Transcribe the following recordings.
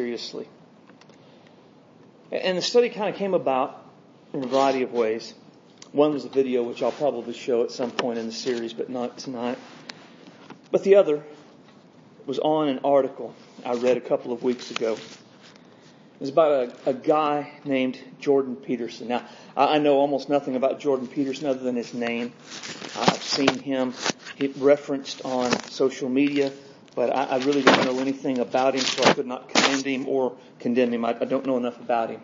seriously. And the study kind of came about in a variety of ways. One was a video, which I'll probably show at some point in the series, but not tonight. But the other was on an article I read a couple of weeks ago. It was about a, a guy named Jordan Peterson. Now, I know almost nothing about Jordan Peterson other than his name. I've seen him referenced on social media but I, I, really don't know anything about him, so I could not commend him or condemn him. I, I don't know enough about him.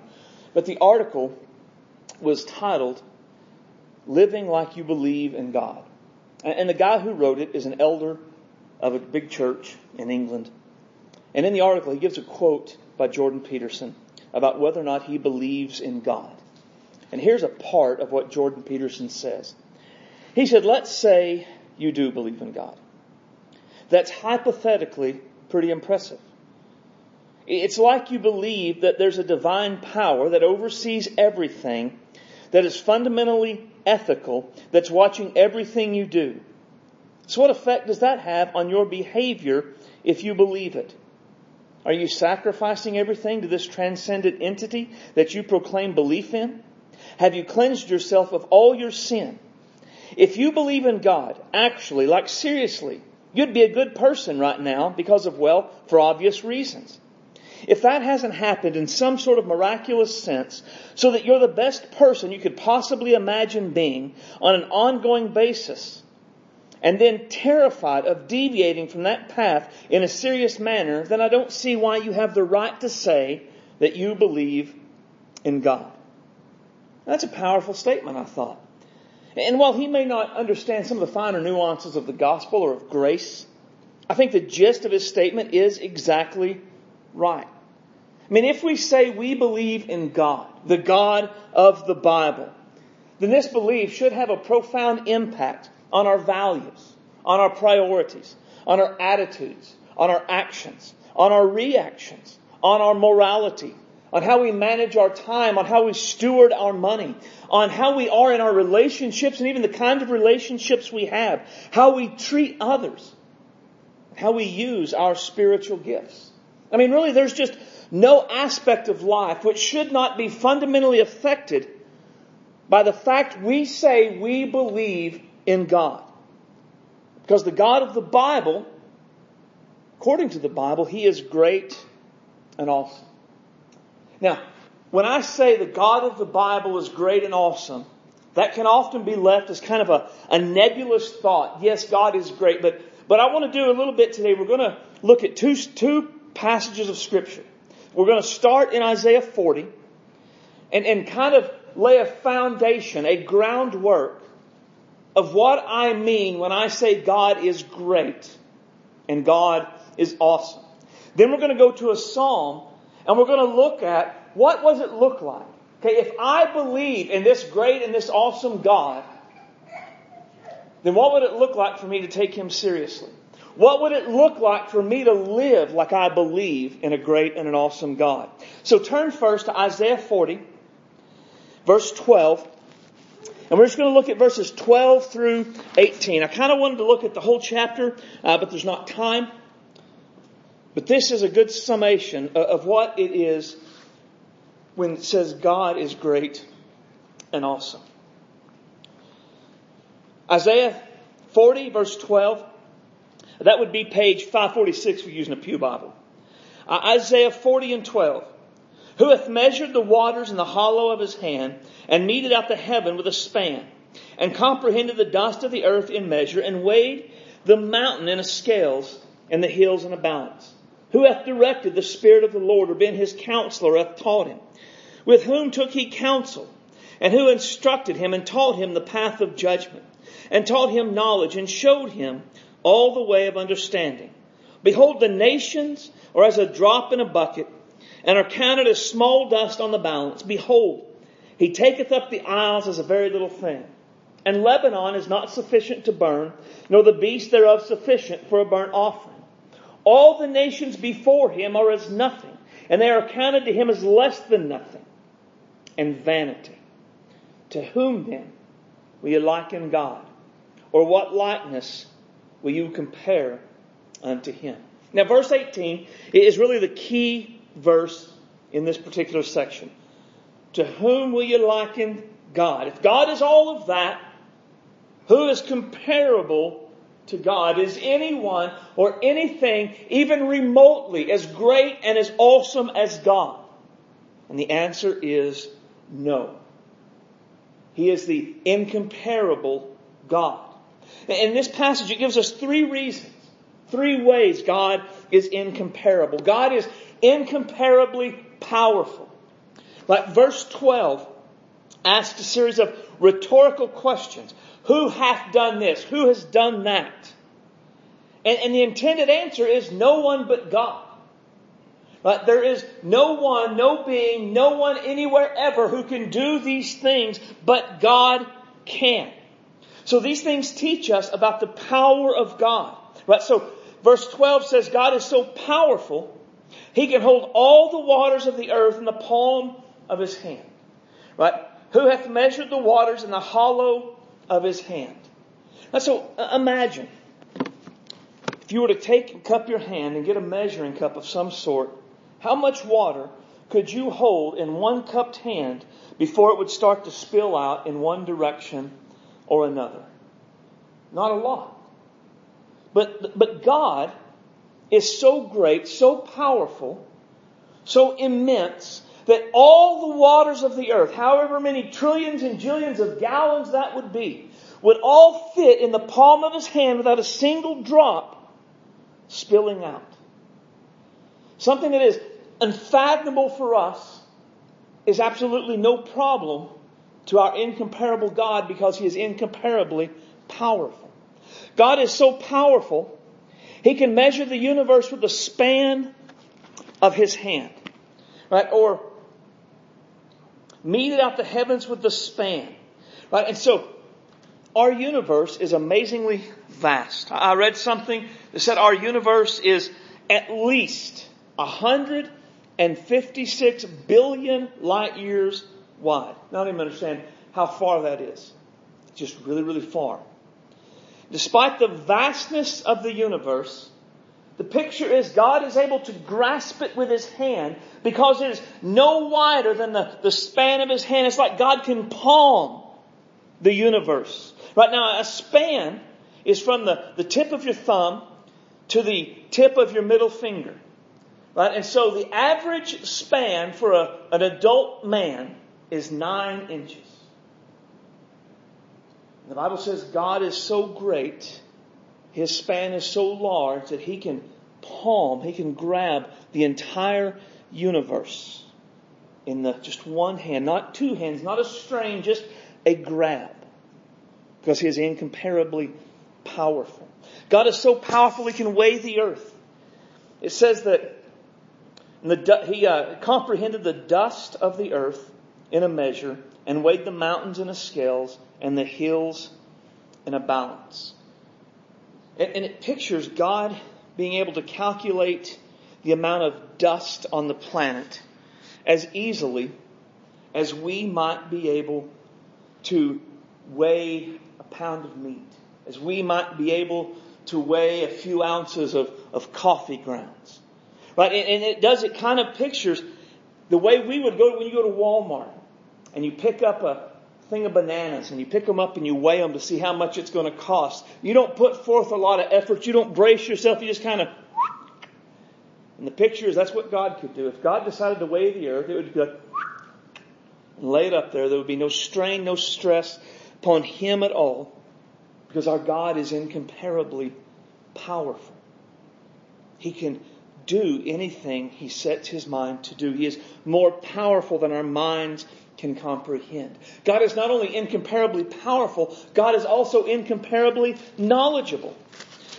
But the article was titled, Living Like You Believe in God. And the guy who wrote it is an elder of a big church in England. And in the article, he gives a quote by Jordan Peterson about whether or not he believes in God. And here's a part of what Jordan Peterson says. He said, Let's say you do believe in God. That's hypothetically pretty impressive. It's like you believe that there's a divine power that oversees everything, that is fundamentally ethical, that's watching everything you do. So what effect does that have on your behavior if you believe it? Are you sacrificing everything to this transcendent entity that you proclaim belief in? Have you cleansed yourself of all your sin? If you believe in God, actually, like seriously, You'd be a good person right now because of, well, for obvious reasons. If that hasn't happened in some sort of miraculous sense, so that you're the best person you could possibly imagine being on an ongoing basis, and then terrified of deviating from that path in a serious manner, then I don't see why you have the right to say that you believe in God. That's a powerful statement, I thought. And while he may not understand some of the finer nuances of the gospel or of grace, I think the gist of his statement is exactly right. I mean, if we say we believe in God, the God of the Bible, then this belief should have a profound impact on our values, on our priorities, on our attitudes, on our actions, on our reactions, on our morality, on how we manage our time, on how we steward our money, on how we are in our relationships and even the kind of relationships we have, how we treat others, how we use our spiritual gifts. I mean, really, there's just no aspect of life which should not be fundamentally affected by the fact we say we believe in God. Because the God of the Bible, according to the Bible, He is great and awesome. Now, when I say the God of the Bible is great and awesome, that can often be left as kind of a, a nebulous thought. Yes, God is great, but, but I want to do a little bit today. We're going to look at two, two passages of Scripture. We're going to start in Isaiah 40 and, and kind of lay a foundation, a groundwork of what I mean when I say God is great and God is awesome. Then we're going to go to a psalm and we're going to look at what does it look like? Okay, if I believe in this great and this awesome God, then what would it look like for me to take him seriously? What would it look like for me to live like I believe in a great and an awesome God? So turn first to Isaiah 40, verse 12. And we're just going to look at verses 12 through 18. I kind of wanted to look at the whole chapter, uh, but there's not time. But this is a good summation of what it is when it says God is great and awesome. Isaiah 40 verse 12, that would be page 546 if you're using a Pew Bible. Uh, Isaiah 40 and 12. Who hath measured the waters in the hollow of his hand, and meted out the heaven with a span, and comprehended the dust of the earth in measure, and weighed the mountain in a scales, and the hills in a balance? Who hath directed the Spirit of the Lord, or been his counselor, hath taught him? With whom took he counsel? And who instructed him and taught him the path of judgment? And taught him knowledge and showed him all the way of understanding? Behold, the nations are as a drop in a bucket and are counted as small dust on the balance. Behold, he taketh up the isles as a very little thing. And Lebanon is not sufficient to burn, nor the beast thereof sufficient for a burnt offering. All the nations before him are as nothing, and they are counted to him as less than nothing, and vanity. To whom then will you liken God? Or what likeness will you compare unto him? Now, verse 18 is really the key verse in this particular section. To whom will you liken God? If God is all of that, who is comparable to God? Is anyone or anything even remotely as great and as awesome as God? And the answer is no. He is the incomparable God. In this passage, it gives us three reasons, three ways God is incomparable. God is incomparably powerful. Like verse 12 asks a series of rhetorical questions. Who hath done this? Who has done that? And, and the intended answer is no one but God. But there is no one, no being, no one anywhere ever who can do these things, but God can. So these things teach us about the power of God. Right? So verse 12 says God is so powerful, he can hold all the waters of the earth in the palm of his hand. Right? Who hath measured the waters in the hollow of his hand? Now, so uh, imagine if you were to take and cup your hand and get a measuring cup of some sort, how much water could you hold in one cupped hand before it would start to spill out in one direction or another? Not a lot. But, but God is so great, so powerful, so immense, that all the waters of the earth, however many trillions and jillions of gallons that would be, would all fit in the palm of his hand without a single drop spilling out. Something that is unfathomable for us is absolutely no problem to our incomparable God because he is incomparably powerful. God is so powerful, he can measure the universe with the span of his hand. Right? Or meted out the heavens with the span. Right? And so, our universe is amazingly vast. I read something that said our universe is at least 156 billion light years wide. Now, I don't even understand how far that is. Just really, really far. Despite the vastness of the universe, the picture is God is able to grasp it with his hand because it is no wider than the, the span of his hand. It's like God can palm the universe. Right now, a span is from the, the tip of your thumb to the tip of your middle finger. Right? And so the average span for a, an adult man is nine inches. The Bible says God is so great his span is so large that he can palm, he can grab the entire universe in the, just one hand, not two hands, not a strain, just a grab. Because he is incomparably powerful. God is so powerful he can weigh the earth. It says that the, he uh, comprehended the dust of the earth in a measure and weighed the mountains in a scales and the hills in a balance. And, and it pictures God being able to calculate the amount of dust on the planet as easily as we might be able to weigh a pound of meat, as we might be able to weigh a few ounces of, of coffee grounds. Right? And, and it does, it kind of pictures the way we would go when you go to Walmart and you pick up a, thing of bananas and you pick them up and you weigh them to see how much it's going to cost. You don't put forth a lot of effort. You don't brace yourself. You just kind of. And the picture is that's what God could do. If God decided to weigh the earth, it would be like, and lay it up there. There would be no strain, no stress upon Him at all because our God is incomparably powerful. He can do anything He sets His mind to do. He is more powerful than our minds can comprehend. God is not only incomparably powerful, God is also incomparably knowledgeable.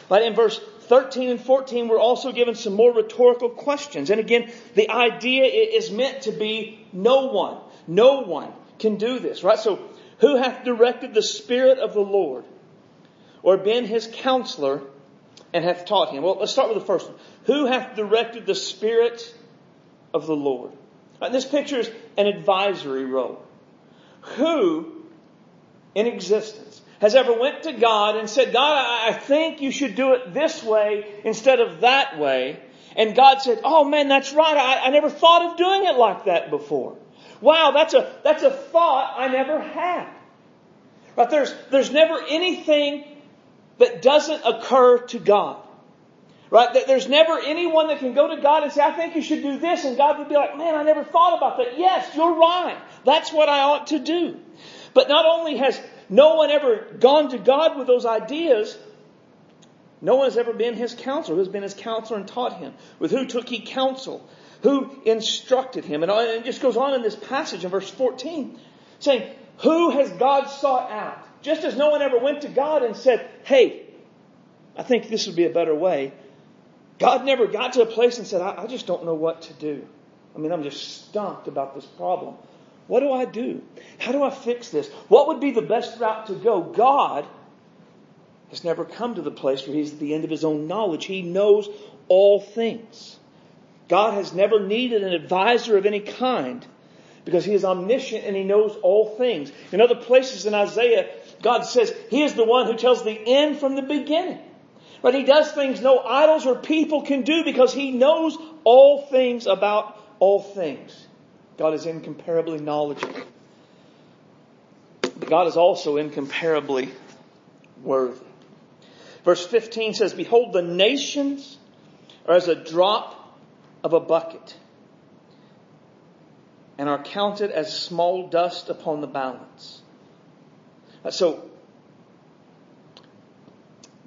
But in verse 13 and 14, we're also given some more rhetorical questions. And again, the idea is meant to be no one, no one can do this, right? So, who hath directed the Spirit of the Lord, or been his counselor, and hath taught him? Well, let's start with the first one. Who hath directed the Spirit of the Lord? Right, this picture is an advisory role. Who in existence has ever went to God and said, God, I think you should do it this way instead of that way, And God said, oh man, that's right. I, I never thought of doing it like that before. Wow, that's a, that's a thought I never had. Right? There's, there's never anything that doesn't occur to God. Right? There's never anyone that can go to God and say, I think you should do this. And God would be like, man, I never thought about that. Yes, you're right. That's what I ought to do. But not only has no one ever gone to God with those ideas, no one has ever been his counselor. Who's been his counselor and taught him? With who took he counsel? Who instructed him? Uh, and it just goes on in this passage in verse 14, saying, Who has God sought out? Just as no one ever went to God and said, Hey, I think this would be a better way. God never got to a place and said, I, I just don't know what to do. I mean, I'm just stumped about this problem. What do I do? How do I fix this? What would be the best route to go? God has never come to the place where he's at the end of his own knowledge. He knows all things. God has never needed an advisor of any kind because he is omniscient and he knows all things. In other places in Isaiah, God says he is the one who tells the end from the beginning. But he does things no idols or people can do because he knows all things about all things. God is incomparably knowledgeable. God is also incomparably worthy. Verse 15 says, Behold, the nations are as a drop of a bucket and are counted as small dust upon the balance. Uh, so,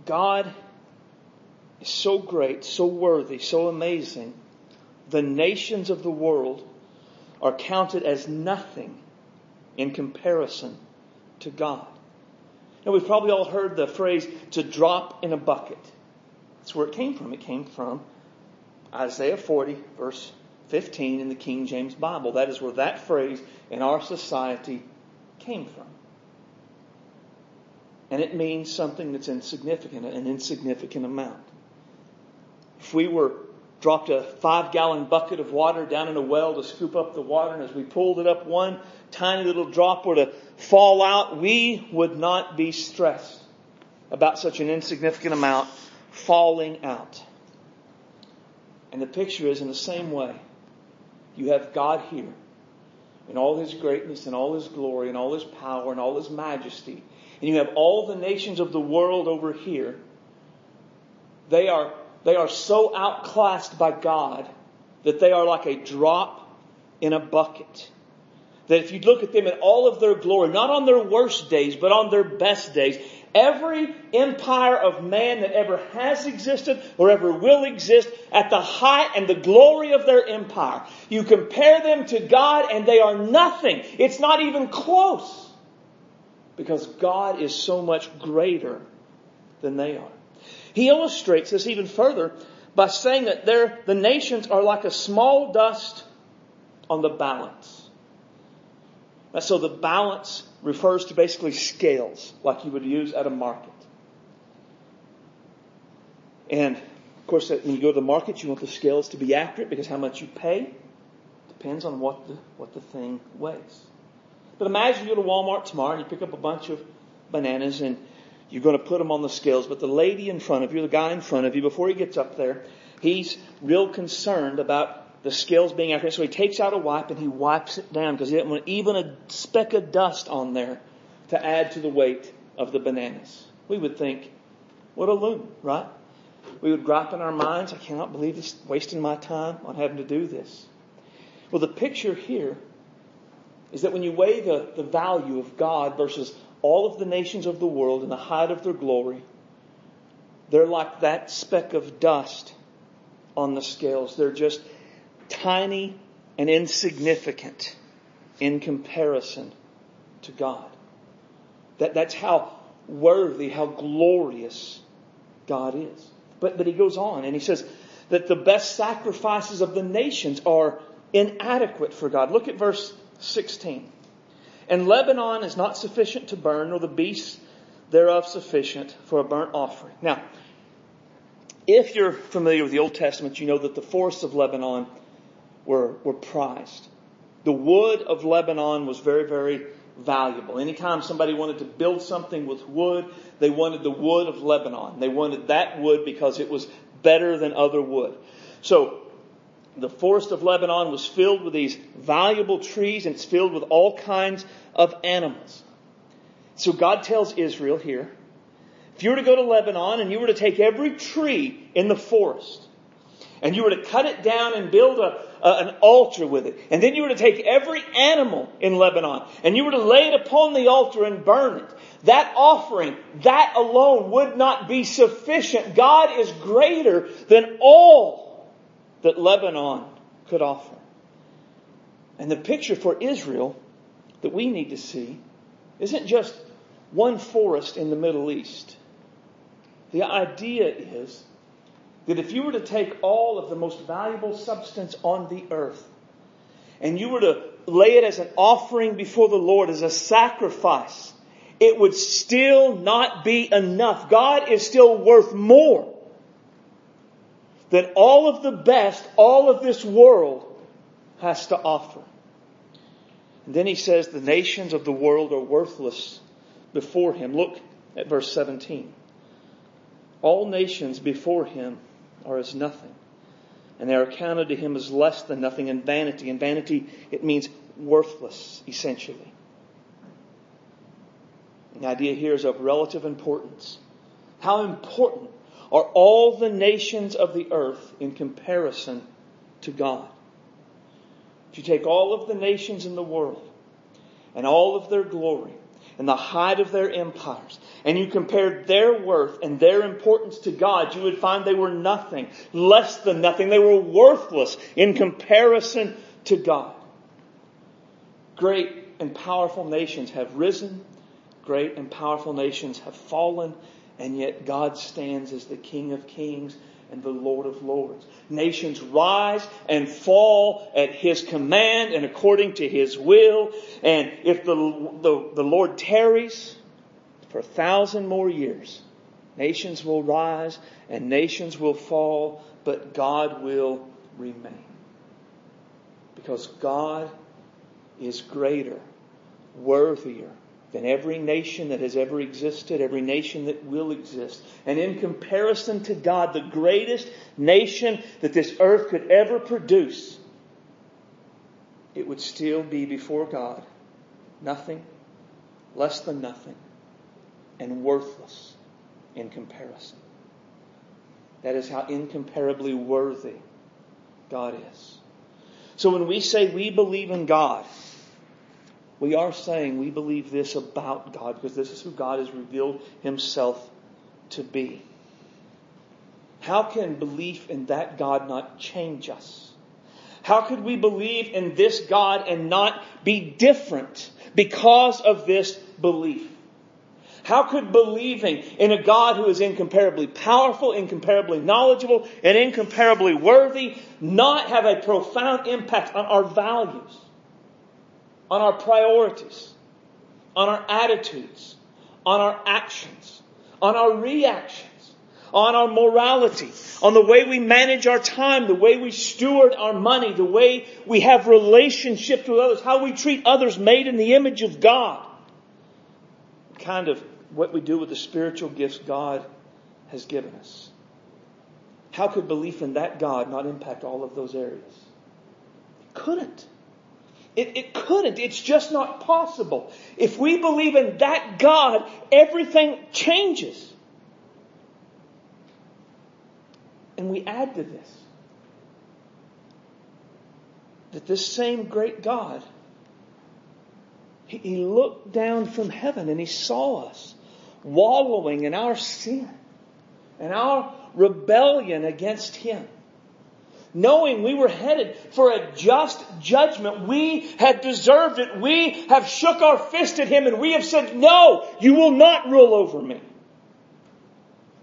God is so great, so worthy, so amazing. The nations of the world are counted as nothing in comparison to God. Now we've probably all heard the phrase to drop in a bucket. That's where it came from. It came from Isaiah 40 verse 15 in the King James Bible. That is where that phrase in our society came from. And it means something that's insignificant, an insignificant amount. If we were dropped a five gallon bucket of water down in a well to scoop up the water, and as we pulled it up, one tiny little drop were to fall out, we would not be stressed about such an insignificant amount falling out. And the picture is in the same way. You have God here in all His greatness and all His glory and all His power and all His majesty. And you have all the nations of the world over here. They are they are so outclassed by God that they are like a drop in a bucket. That if you look at them in all of their glory, not on their worst days, but on their best days, every empire of man that ever has existed or ever will exist at the height and the glory of their empire, you compare them to God and they are nothing. It's not even close. Because God is so much greater than they are. He illustrates this even further by saying that the nations are like a small dust on the balance. So the balance refers to basically scales, like you would use at a market. And of course, when you go to the market, you want the scales to be accurate because how much you pay depends on what the, what the thing weighs. But imagine you go to Walmart tomorrow and you pick up a bunch of bananas and you're going to put them on the scales, but the lady in front of you, the guy in front of you, before he gets up there, he's real concerned about the scales being accurate. So he takes out a wipe and he wipes it down because he doesn't want even a speck of dust on there to add to the weight of the bananas. We would think, what a loon, right? We would gripe in our minds, I cannot believe this wasting my time on having to do this. Well, the picture here is that when you weigh the, the value of God versus all of the nations of the world in the height of their glory, they're like that speck of dust on the scales. They're just tiny and insignificant in comparison to God. That, that's how worthy, how glorious God is. But, but he goes on and he says that the best sacrifices of the nations are inadequate for God. Look at verse 16. And Lebanon is not sufficient to burn, nor the beasts thereof sufficient for a burnt offering. Now, if you're familiar with the Old Testament, you know that the forests of Lebanon were, were prized. The wood of Lebanon was very, very valuable. Anytime somebody wanted to build something with wood, they wanted the wood of Lebanon. They wanted that wood because it was better than other wood. So, the forest of Lebanon was filled with these valuable trees and it's filled with all kinds of animals. So God tells Israel here, if you were to go to Lebanon and you were to take every tree in the forest and you were to cut it down and build a, a, an altar with it, and then you were to take every animal in Lebanon and you were to lay it upon the altar and burn it, that offering, that alone would not be sufficient. God is greater than all that Lebanon could offer. And the picture for Israel that we need to see isn't just one forest in the Middle East. The idea is that if you were to take all of the most valuable substance on the earth and you were to lay it as an offering before the Lord, as a sacrifice, it would still not be enough. God is still worth more than all of the best all of this world has to offer. And then he says the nations of the world are worthless before him. Look at verse 17. All nations before him are as nothing, and they are accounted to him as less than nothing and vanity. And vanity, it means worthless, essentially. The idea here is of relative importance. How important are all the nations of the earth in comparison to God? If you take all of the nations in the world and all of their glory and the height of their empires, and you compared their worth and their importance to God, you would find they were nothing, less than nothing. They were worthless in comparison to God. Great and powerful nations have risen Great and powerful nations have fallen, and yet God stands as the King of kings and the Lord of lords. Nations rise and fall at His command and according to His will. And if the, the, the Lord tarries for a thousand more years, nations will rise and nations will fall, but God will remain. Because God is greater, worthier, than every nation that has ever existed, every nation that will exist. And in comparison to God, the greatest nation that this earth could ever produce, it would still be before God nothing, less than nothing, and worthless in comparison. That is how incomparably worthy God is. So when we say we believe in God, we are saying we believe this about God because this is who God has revealed himself to be. How can belief in that God not change us? How could we believe in this God and not be different because of this belief? How could believing in a God who is incomparably powerful, incomparably knowledgeable, and incomparably worthy not have a profound impact on our values? On our priorities, on our attitudes, on our actions, on our reactions, on our morality, on the way we manage our time, the way we steward our money, the way we have relationships with others, how we treat others made in the image of God. Kind of what we do with the spiritual gifts God has given us. How could belief in that God not impact all of those areas? It couldn't. It, it couldn't. It's just not possible. If we believe in that God, everything changes. And we add to this that this same great God, he, he looked down from heaven and he saw us wallowing in our sin and our rebellion against him knowing we were headed for a just judgment. We had deserved it. We have shook our fist at him and we have said, no, you will not rule over me.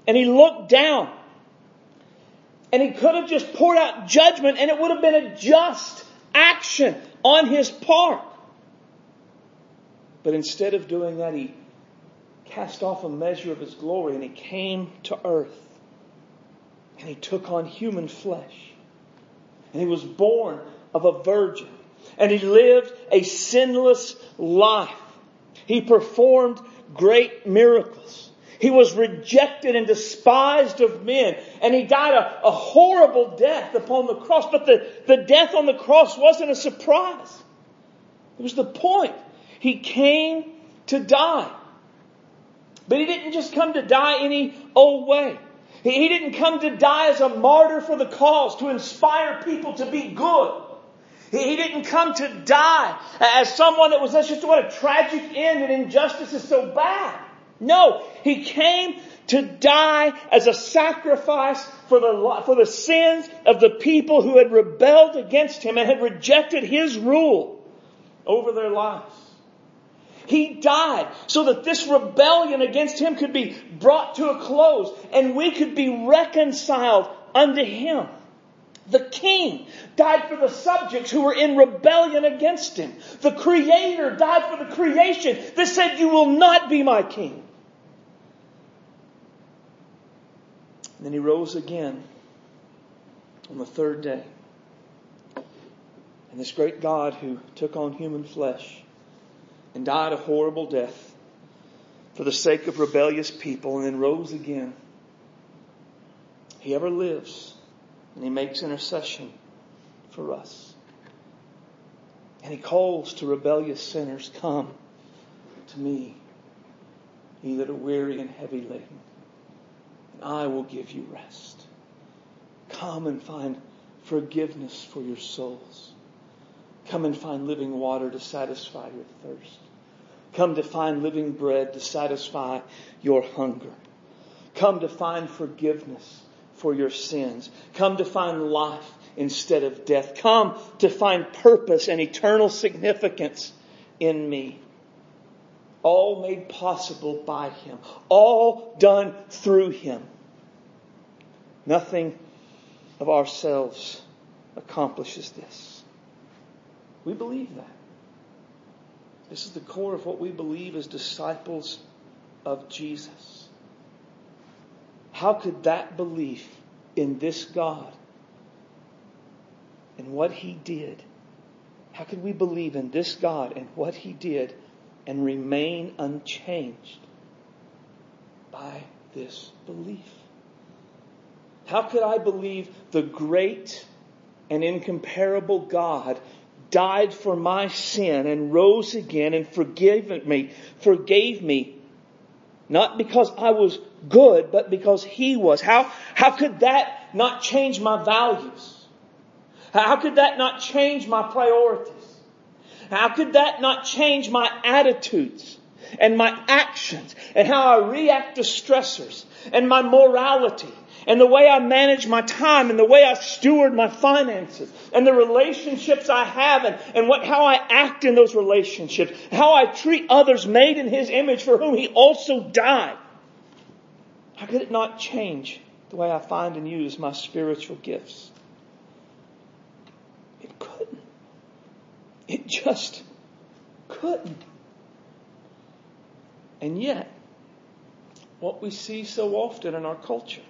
And he looked down and he could have just poured out judgment and it would have been a just action on his part. But instead of doing that, he cast off a measure of his glory and he came to earth and he took on human flesh. And he was born of a virgin. And he lived a sinless life. He performed great miracles. He was rejected and despised of men, and he died a, a, horrible death upon the cross. But the, the death on the cross wasn't a surprise. It was the point. He came to die. But he didn't just come to die any old way. He, didn't come to die as a martyr for the cause, to inspire people to be good. He, he didn't come to die as someone that was, that's just what a tragic end and injustice is so bad. No, he came to die as a sacrifice for the, for the sins of the people who had rebelled against him and had rejected his rule over their lives. He died so that this rebellion against him could be brought to a close and we could be reconciled unto him. The king died for the subjects who were in rebellion against him. The creator died for the creation that said, you will not be my king. And then he rose again on the third day. And this great God who took on human flesh and died a horrible death for the sake of rebellious people and then rose again. He ever lives and he makes intercession for us. And he calls to rebellious sinners, come to me, ye that are weary and heavy laden, and I will give you rest. Come and find forgiveness for your souls. Come and find living water to satisfy your thirst. Come to find living bread to satisfy your hunger. Come to find forgiveness for your sins. Come to find life instead of death. Come to find purpose and eternal significance in me. All made possible by Him. All done through Him. Nothing of ourselves accomplishes this. We believe that. This is the core of what we believe as disciples of Jesus. How could that belief in this God and what He did, how could we believe in this God and what He did and remain unchanged by this belief? How could I believe the great and incomparable God died for my sin and rose again and forgave me, forgave me, not because I was good, but because He was. How, how could that not change my values? How could that not change my priorities? How could that not change my attitudes and my actions and how I react to stressors and my morality and the way I manage my time and the way I steward my finances and the relationships I have and, and what, how I act in those relationships, how I treat others made in His image for whom He also died. How could it not change the way I find and use my spiritual gifts? It couldn't. It just couldn't. And yet, what we see so often in our culture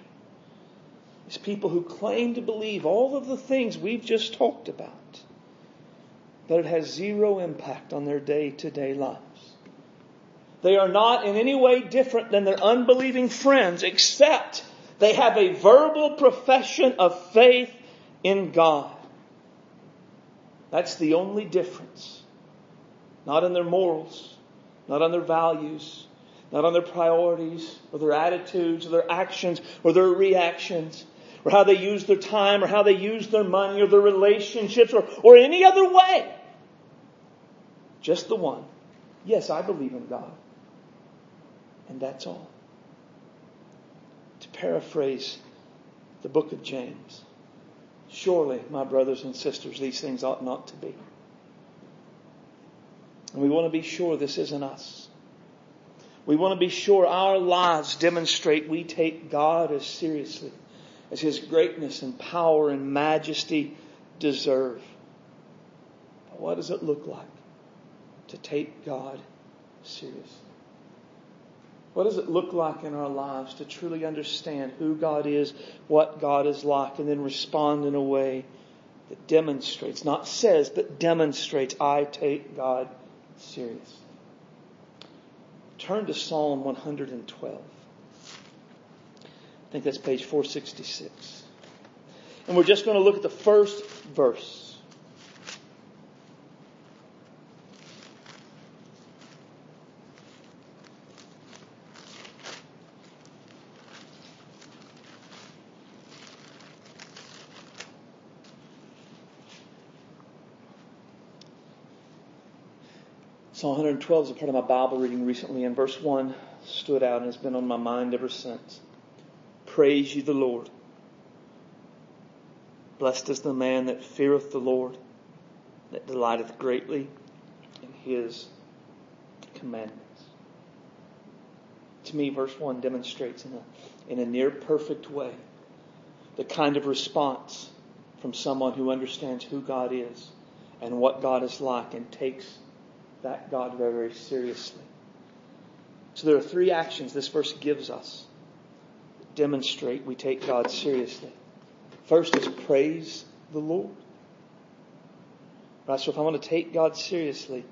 is people who claim to believe all of the things we've just talked about, but it has zero impact on their day to day lives. They are not in any way different than their unbelieving friends, except they have a verbal profession of faith in God. That's the only difference. Not in their morals, not on their values, not on their priorities, or their attitudes, or their actions, or their reactions or how they use their time, or how they use their money, or their relationships, or, or any other way. Just the one. Yes, I believe in God. And that's all. To paraphrase the book of James, surely, my brothers and sisters, these things ought not to be. And we want to be sure this isn't us. We want to be sure our lives demonstrate we take God as seriously as His greatness and power and majesty deserve. But what does it look like to take God seriously? What does it look like in our lives to truly understand who God is, what God is like, and then respond in a way that demonstrates, not says, but demonstrates, I take God seriously? Turn to Psalm 112. I think that's page 466. And we're just going to look at the first verse. Psalm 112 is a part of my Bible reading recently, and verse 1 stood out and has been on my mind ever since. Praise ye the Lord. Blessed is the man that feareth the Lord, that delighteth greatly in his commandments. To me, verse 1 demonstrates in a, in a near perfect way the kind of response from someone who understands who God is and what God is like and takes that God very, very seriously. So there are three actions this verse gives us demonstrate we take God seriously. First is praise the Lord. Right, so if I want to take God seriously,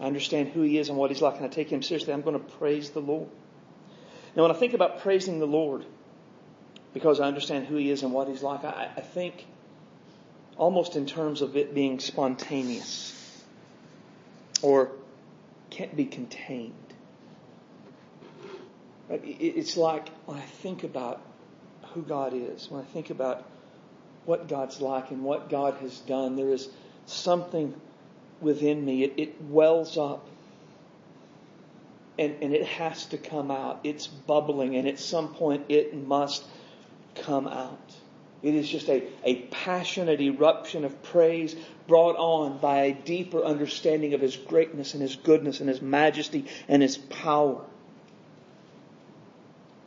I understand who He is and what He's like, and I take Him seriously, I'm going to praise the Lord. Now, when I think about praising the Lord, because I understand who He is and what He's like, I, I think almost in terms of it being spontaneous or can't be contained. It's like when I think about who God is, when I think about what God's like and what God has done, there is something within me. It, it wells up and, and it has to come out. It's bubbling and at some point it must come out. It is just a, a passionate eruption of praise brought on by a deeper understanding of His greatness and His goodness and His majesty and His power.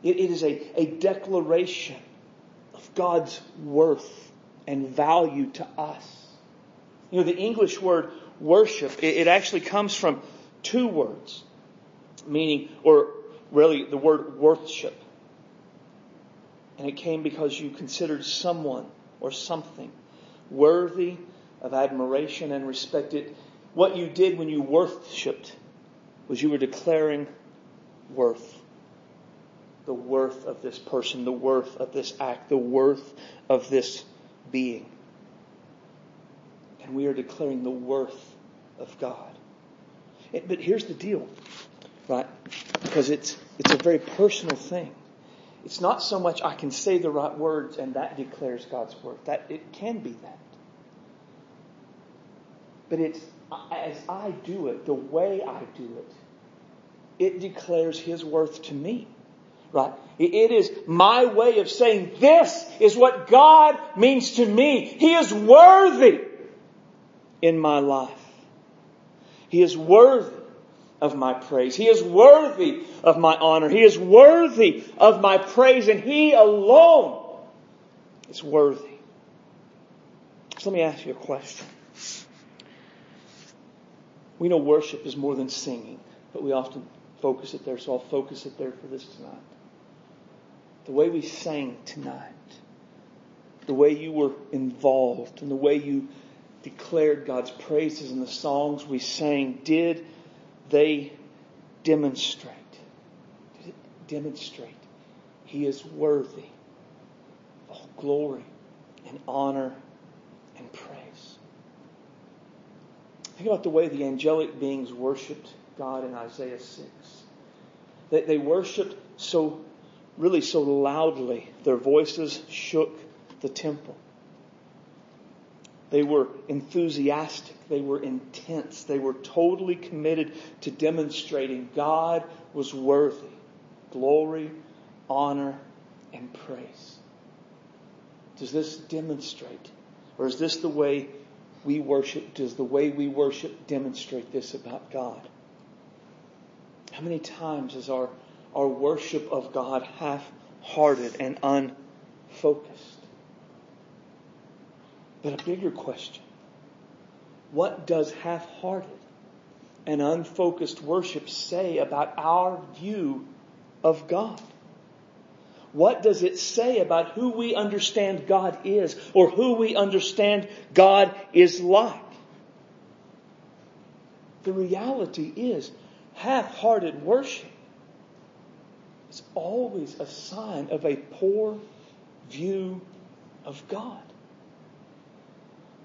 It, it is a, a declaration of God's worth and value to us. You know, the English word worship, it, it actually comes from two words, meaning, or really the word worship. And it came because you considered someone or something worthy of admiration and respect. It, what you did when you worshipped was you were declaring worth. The worth of this person, the worth of this act, the worth of this being. And we are declaring the worth of God. It, but here's the deal, right? Because it's, it's a very personal thing. It's not so much I can say the right words and that declares God's worth. That it can be that. But it's as I do it, the way I do it, it declares His worth to me. Right? It is my way of saying this is what God means to me. He is worthy in my life. He is worthy of my praise. He is worthy of my honor. He is worthy of my praise and He alone is worthy. So let me ask you a question. We know worship is more than singing, but we often focus it there, so I'll focus it there for this tonight. The way we sang tonight, the way you were involved, and the way you declared God's praises in the songs we sang, did they demonstrate, Did it demonstrate he is worthy of glory and honor and praise. Think about the way the angelic beings worshiped God in Isaiah 6. They, they worshiped so, really so loudly, their voices shook the temple. They were enthusiastic. They were intense. They were totally committed to demonstrating God was worthy. Glory, honor, and praise. Does this demonstrate? Or is this the way we worship? Does the way we worship demonstrate this about God? How many times is our, our worship of God half hearted and unfocused? But a bigger question what does half hearted and unfocused worship say about our view of God? What does it say about who we understand God is or who we understand God is like? The reality is half hearted worship is always a sign of a poor view of God.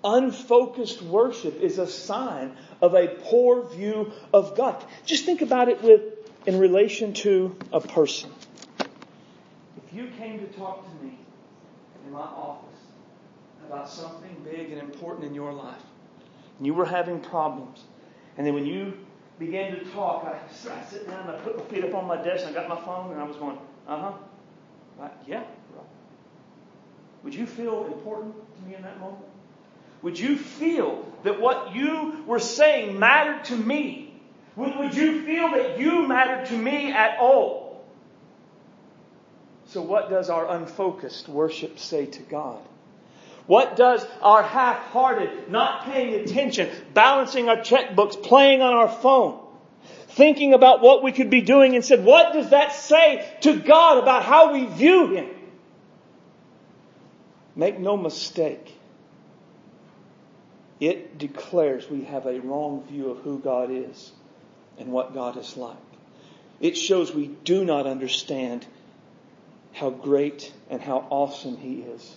Unfocused worship is a sign of a poor view of God. Just think about it with, in relation to a person. If you came to talk to me in my office about something big and important in your life, and you were having problems, and then when you began to talk, I, I sit down I put my feet up on my desk and I got my phone and I was going, uh huh. Like, yeah, Would you feel important to me in that moment? Would you feel that what you were saying mattered to me? Would, would you feel that you mattered to me at all? So, what does our unfocused worship say to God? What does our half hearted, not paying attention, balancing our checkbooks, playing on our phone, thinking about what we could be doing instead, what does that say to God about how we view Him? Make no mistake. It declares we have a wrong view of who God is and what God is like. It shows we do not understand how great and how awesome He is.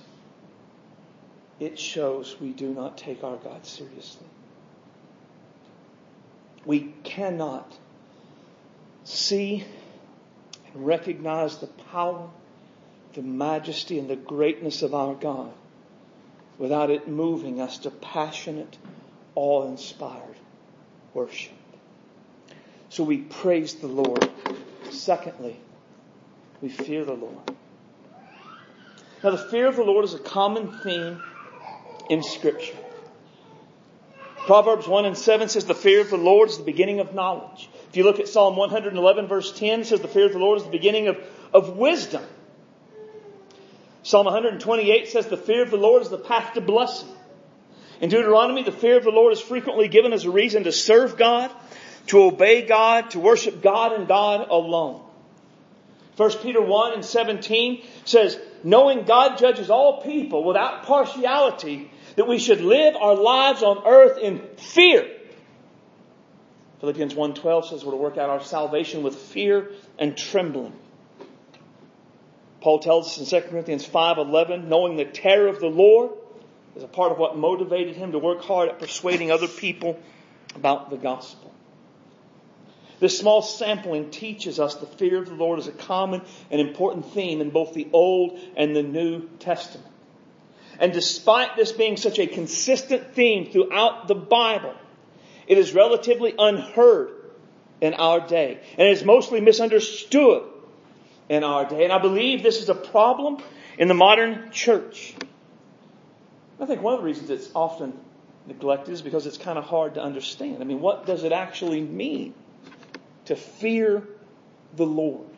It shows we do not take our God seriously. We cannot see and recognize the power, the majesty, and the greatness of our God without it moving us to passionate, awe inspired worship. So we praise the Lord. Secondly, we fear the Lord. Now, the fear of the Lord is a common theme in Scripture. Proverbs 1 and 7 says, The fear of the Lord is the beginning of knowledge. If you look at Psalm 111, verse 10, it says, The fear of the Lord is the beginning of, of wisdom. Psalm 128 says the fear of the Lord is the path to blessing. In Deuteronomy, the fear of the Lord is frequently given as a reason to serve God, to obey God, to worship God and God alone. 1 Peter 1 and 17 says, knowing God judges all people without partiality, that we should live our lives on earth in fear. Philippians 1.12 says we're to work out our salvation with fear and trembling. Paul tells us in 2 Corinthians 5:11, knowing the terror of the Lord is a part of what motivated him to work hard at persuading other people about the gospel. This small sampling teaches us the fear of the Lord is a common and important theme in both the Old and the New Testament. And despite this being such a consistent theme throughout the Bible, it is relatively unheard in our day and it is mostly misunderstood in our day. And I believe this is a problem in the modern church. I think one of the reasons it's often neglected is because it's kind of hard to understand. I mean, what does it actually mean to fear the Lord?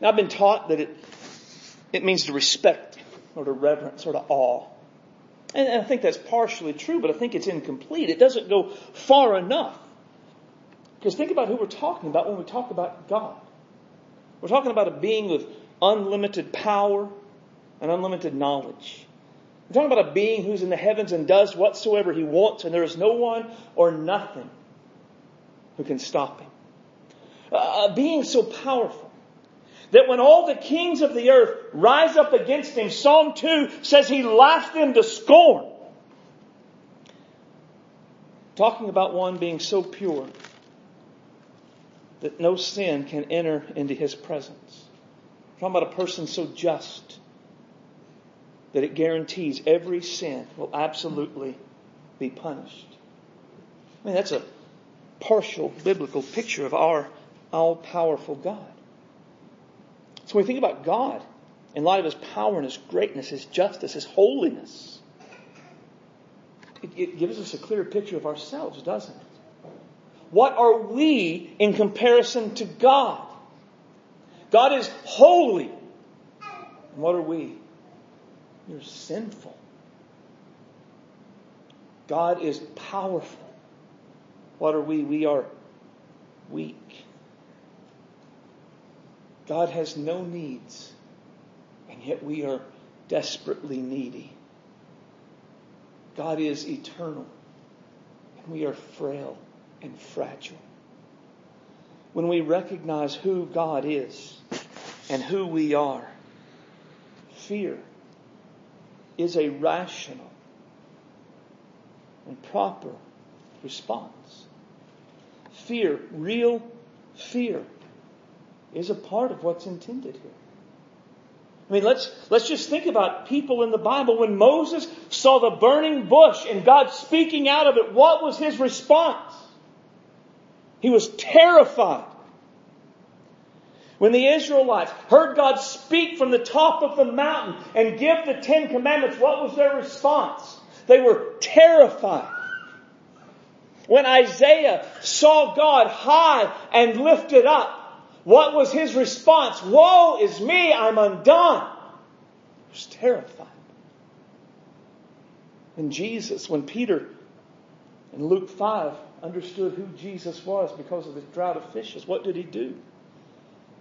Now, I've been taught that it, it means to respect or to reverence or to awe. And I think that's partially true, but I think it's incomplete. It doesn't go far enough. Because think about who we're talking about when we talk about God. We're talking about a being with unlimited power and unlimited knowledge. We're talking about a being who's in the heavens and does whatsoever he wants, and there is no one or nothing who can stop him. A being so powerful that when all the kings of the earth rise up against him, Psalm 2 says he laughs them to scorn. Talking about one being so pure that no sin can enter into his presence. Talking about a person so just that it guarantees every sin will absolutely be punished. I mean, that's a partial biblical picture of our all powerful God. So when we think about God, in light of His power and His greatness, His justice, His holiness, it, it gives us a clear picture of ourselves, doesn't it? What are we in comparison to God? God is holy. And what are we? You're sinful. God is powerful. What are we? We are weak. God has no needs, and yet we are desperately needy. God is eternal, and we are frail and fragile. When we recognize who God is and who we are. Fear is a rational and proper response. Fear, real fear, is a part of what's intended here. I mean, let's, let's just think about people in the Bible. When Moses saw the burning bush and God speaking out of it, what was his response? He was terrified. When the Israelites heard God speak from the top of the mountain and give the Ten Commandments, what was their response? They were terrified. When Isaiah saw God high and lifted up, what was his response? Woe is me, I'm undone. He was terrified. And Jesus, when Peter in Luke 5 understood who Jesus was because of the drought of fishes, what did he do?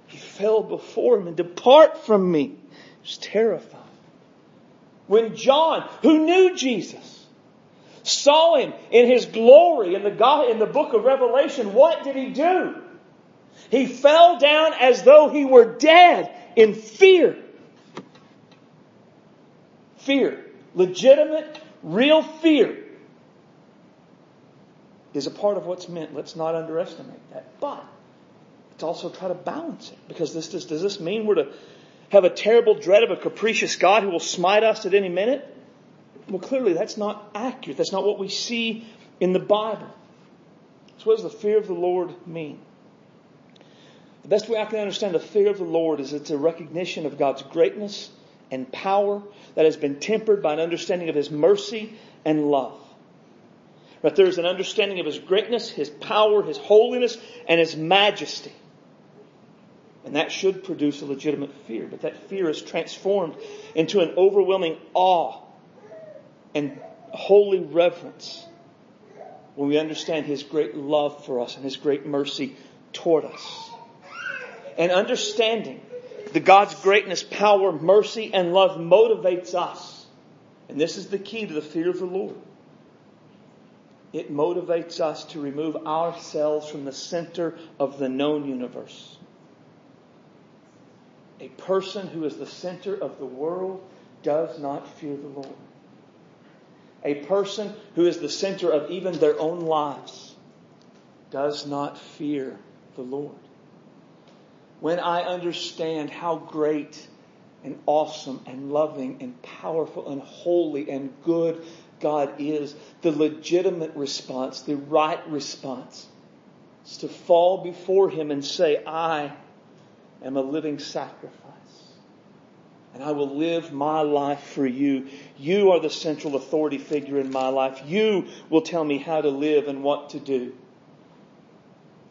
He fell before him and depart from me. He was terrified. When John, who knew Jesus, saw him in his glory in the, God, in the book of Revelation, what did he do? He fell down as though he were dead in fear. Fear. Legitimate, real fear is a part of what's meant. Let's not underestimate that. But let's also try to balance it. Because this, does, does this mean we're to have a terrible dread of a capricious God who will smite us at any minute? Well, clearly that's not accurate. That's not what we see in the Bible. So what does the fear of the Lord mean? The best way I can understand the fear of the Lord is it's a recognition of God's greatness and power that has been tempered by an understanding of His mercy and love. But there is an understanding of His greatness, His power, His holiness, and His majesty. And that should produce a legitimate fear, but that fear is transformed into an overwhelming awe and holy reverence when we understand His great love for us and His great mercy toward us. And understanding the God's greatness, power, mercy, and love motivates us. And this is the key to the fear of the Lord. It motivates us to remove ourselves from the center of the known universe. A person who is the center of the world does not fear the Lord. A person who is the center of even their own lives does not fear the Lord when I understand how great and awesome and loving and powerful and holy and good God is, the legitimate response, the right response, is to fall before Him and say, I am a living sacrifice. And I will live my life for you. You are the central authority figure in my life. You will tell me how to live and what to do.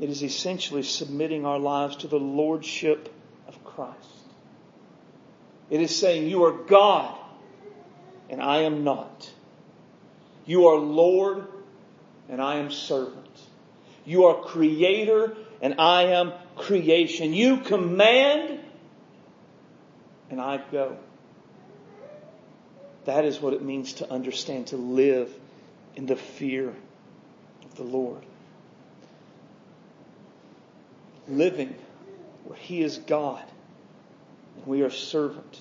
It is essentially submitting our lives to the Lordship of Christ. It is saying, You are God, and I am not. You are Lord, and I am servant. You are creator, and I am creation. You command, and I go. That is what it means to understand, to live in the fear of the Lord living where He is God and we are servant.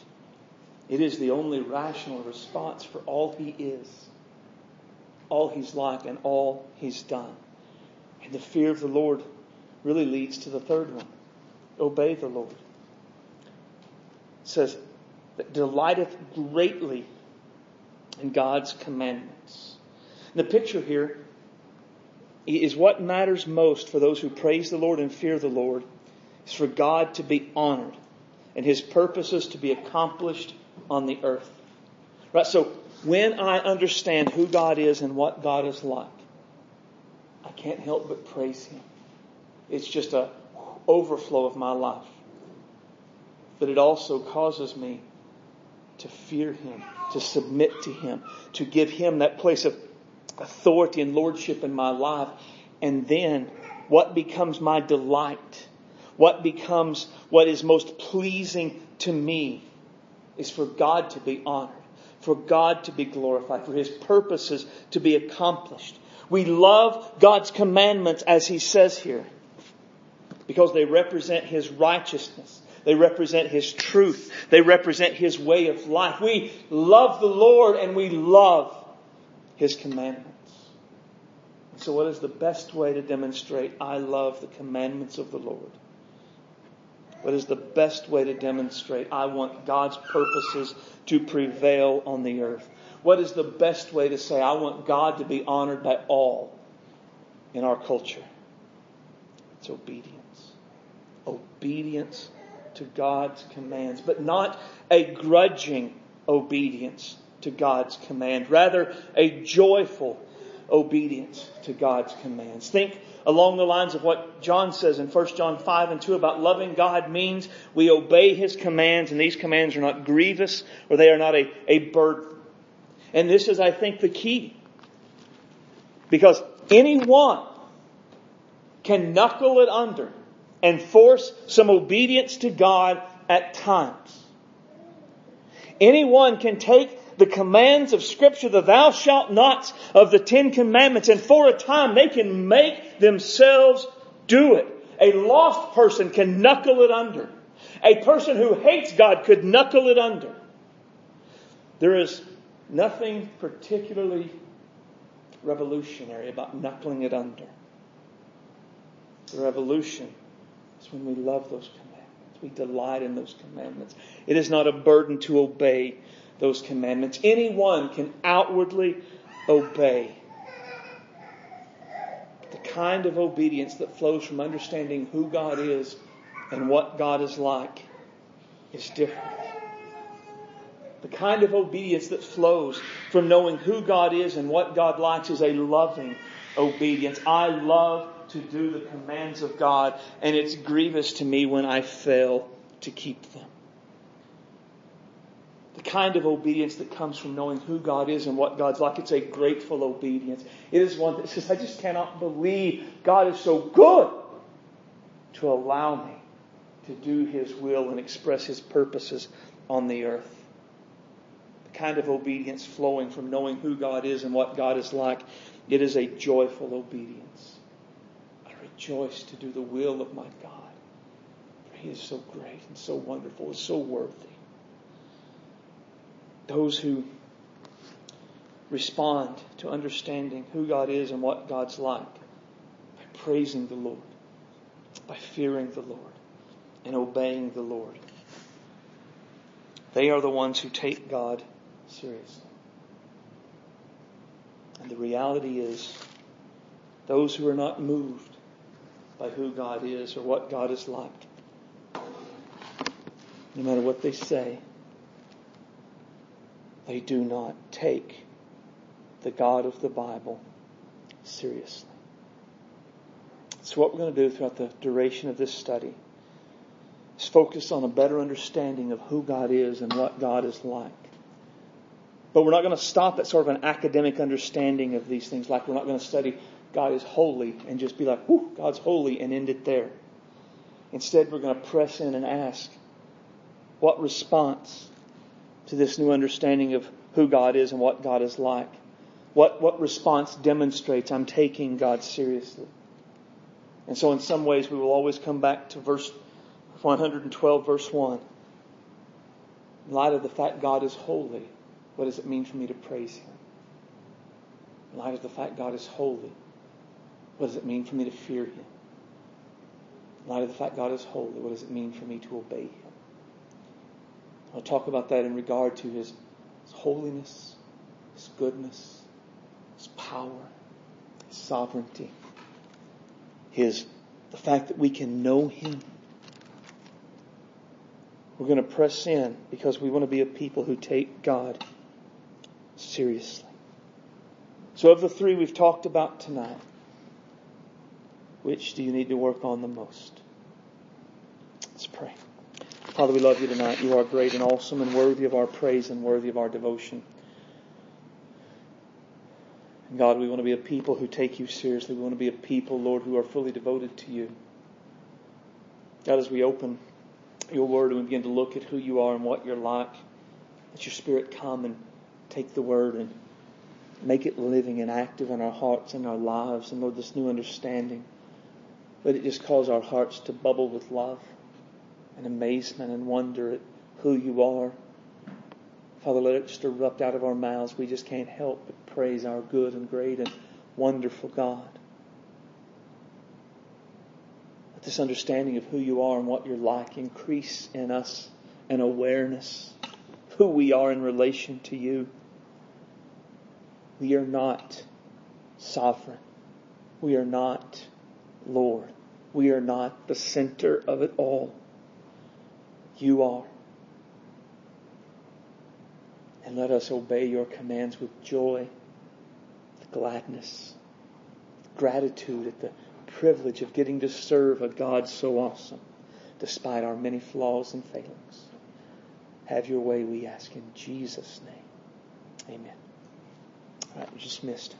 It is the only rational response for all He is, all He's like, and all He's done. And the fear of the Lord really leads to the third one obey the Lord. It says, that delighteth greatly in God's commandments. And the picture here is what matters most for those who praise the Lord and fear the Lord is for God to be honored and his purposes to be accomplished on the earth. Right? So when I understand who God is and what God is like, I can't help but praise him. It's just a overflow of my life. But it also causes me to fear him, to submit to him, to give him that place of authority and lordship in my life. And then what becomes my delight, what becomes what is most pleasing to me is for God to be honored, for God to be glorified, for His purposes to be accomplished. We love God's commandments as He says here because they represent His righteousness. They represent His truth. They represent His way of life. We love the Lord and we love His commandments. So what is the best way to demonstrate I love the commandments of the Lord? What is the best way to demonstrate I want God's purposes to prevail on the earth? What is the best way to say I want God to be honored by all in our culture? It's obedience. Obedience to God's commands, but not a grudging obedience to God's command, rather a joyful obedience to God's commands. Think along the lines of what John says in 1 John 5 and 2 about loving God means we obey His commands and these commands are not grievous or they are not a, a burden. And this is, I think, the key. Because anyone can knuckle it under and force some obedience to God at times. Anyone can take the commands of scripture, the thou shalt nots of the Ten Commandments, and for a time they can make themselves do it. A lost person can knuckle it under. A person who hates God could knuckle it under. There is nothing particularly revolutionary about knuckling it under. The revolution is when we love those commandments. We delight in those commandments. It is not a burden to obey those commandments. Anyone can outwardly obey. The kind of obedience that flows from understanding who God is and what God is like is different. The kind of obedience that flows from knowing who God is and what God likes is a loving obedience. I love to do the commands of God, and it's grievous to me when I fail to keep them the kind of obedience that comes from knowing who God is and what God's like. It's a grateful obedience. It is one that says, I just cannot believe God is so good to allow me to do His will and express His purposes on the earth. The kind of obedience flowing from knowing who God is and what God is like. It is a joyful obedience. I rejoice to do the will of my God. For He is so great and so wonderful and so worthy those who respond to understanding who God is and what God's like by praising the Lord, by fearing the Lord, and obeying the Lord. They are the ones who take God seriously. And the reality is, those who are not moved by who God is or what God is like, no matter what they say, they do not take the God of the Bible seriously. So what we're going to do throughout the duration of this study is focus on a better understanding of who God is and what God is like. But we're not going to stop at sort of an academic understanding of these things, like we're not going to study God is holy and just be like, whoo, God's holy and end it there. Instead, we're going to press in and ask, what response to this new understanding of who God is and what God is like? What, what response demonstrates I'm taking God seriously? And so, in some ways, we will always come back to verse 112, verse 1. In light of the fact God is holy, what does it mean for me to praise Him? In light of the fact God is holy, what does it mean for me to fear Him? In light of the fact God is holy, what does it mean for me to obey Him? I'll talk about that in regard to his, his holiness, his goodness, his power, his sovereignty, his the fact that we can know him. We're going to press in because we want to be a people who take God seriously. So, of the three we've talked about tonight, which do you need to work on the most? Let's pray. Father, we love you tonight. You are great and awesome and worthy of our praise and worthy of our devotion. God, we want to be a people who take you seriously. We want to be a people, Lord, who are fully devoted to you. God, as we open your word and we begin to look at who you are and what you're like, let your spirit come and take the word and make it living and active in our hearts and our lives. And Lord, this new understanding, let it just cause our hearts to bubble with love and amazement and wonder at who you are. Father, let it just erupt out of our mouths. We just can't help but praise our good and great and wonderful God. Let this understanding of who you are and what you're like increase in us an awareness of who we are in relation to you. We are not sovereign. We are not Lord. We are not the center of it all. You are. And let us obey your commands with joy, gladness, gratitude at the privilege of getting to serve a God so awesome, despite our many flaws and failings. Have your way, we ask in Jesus' name. Amen. All right, we're dismissed.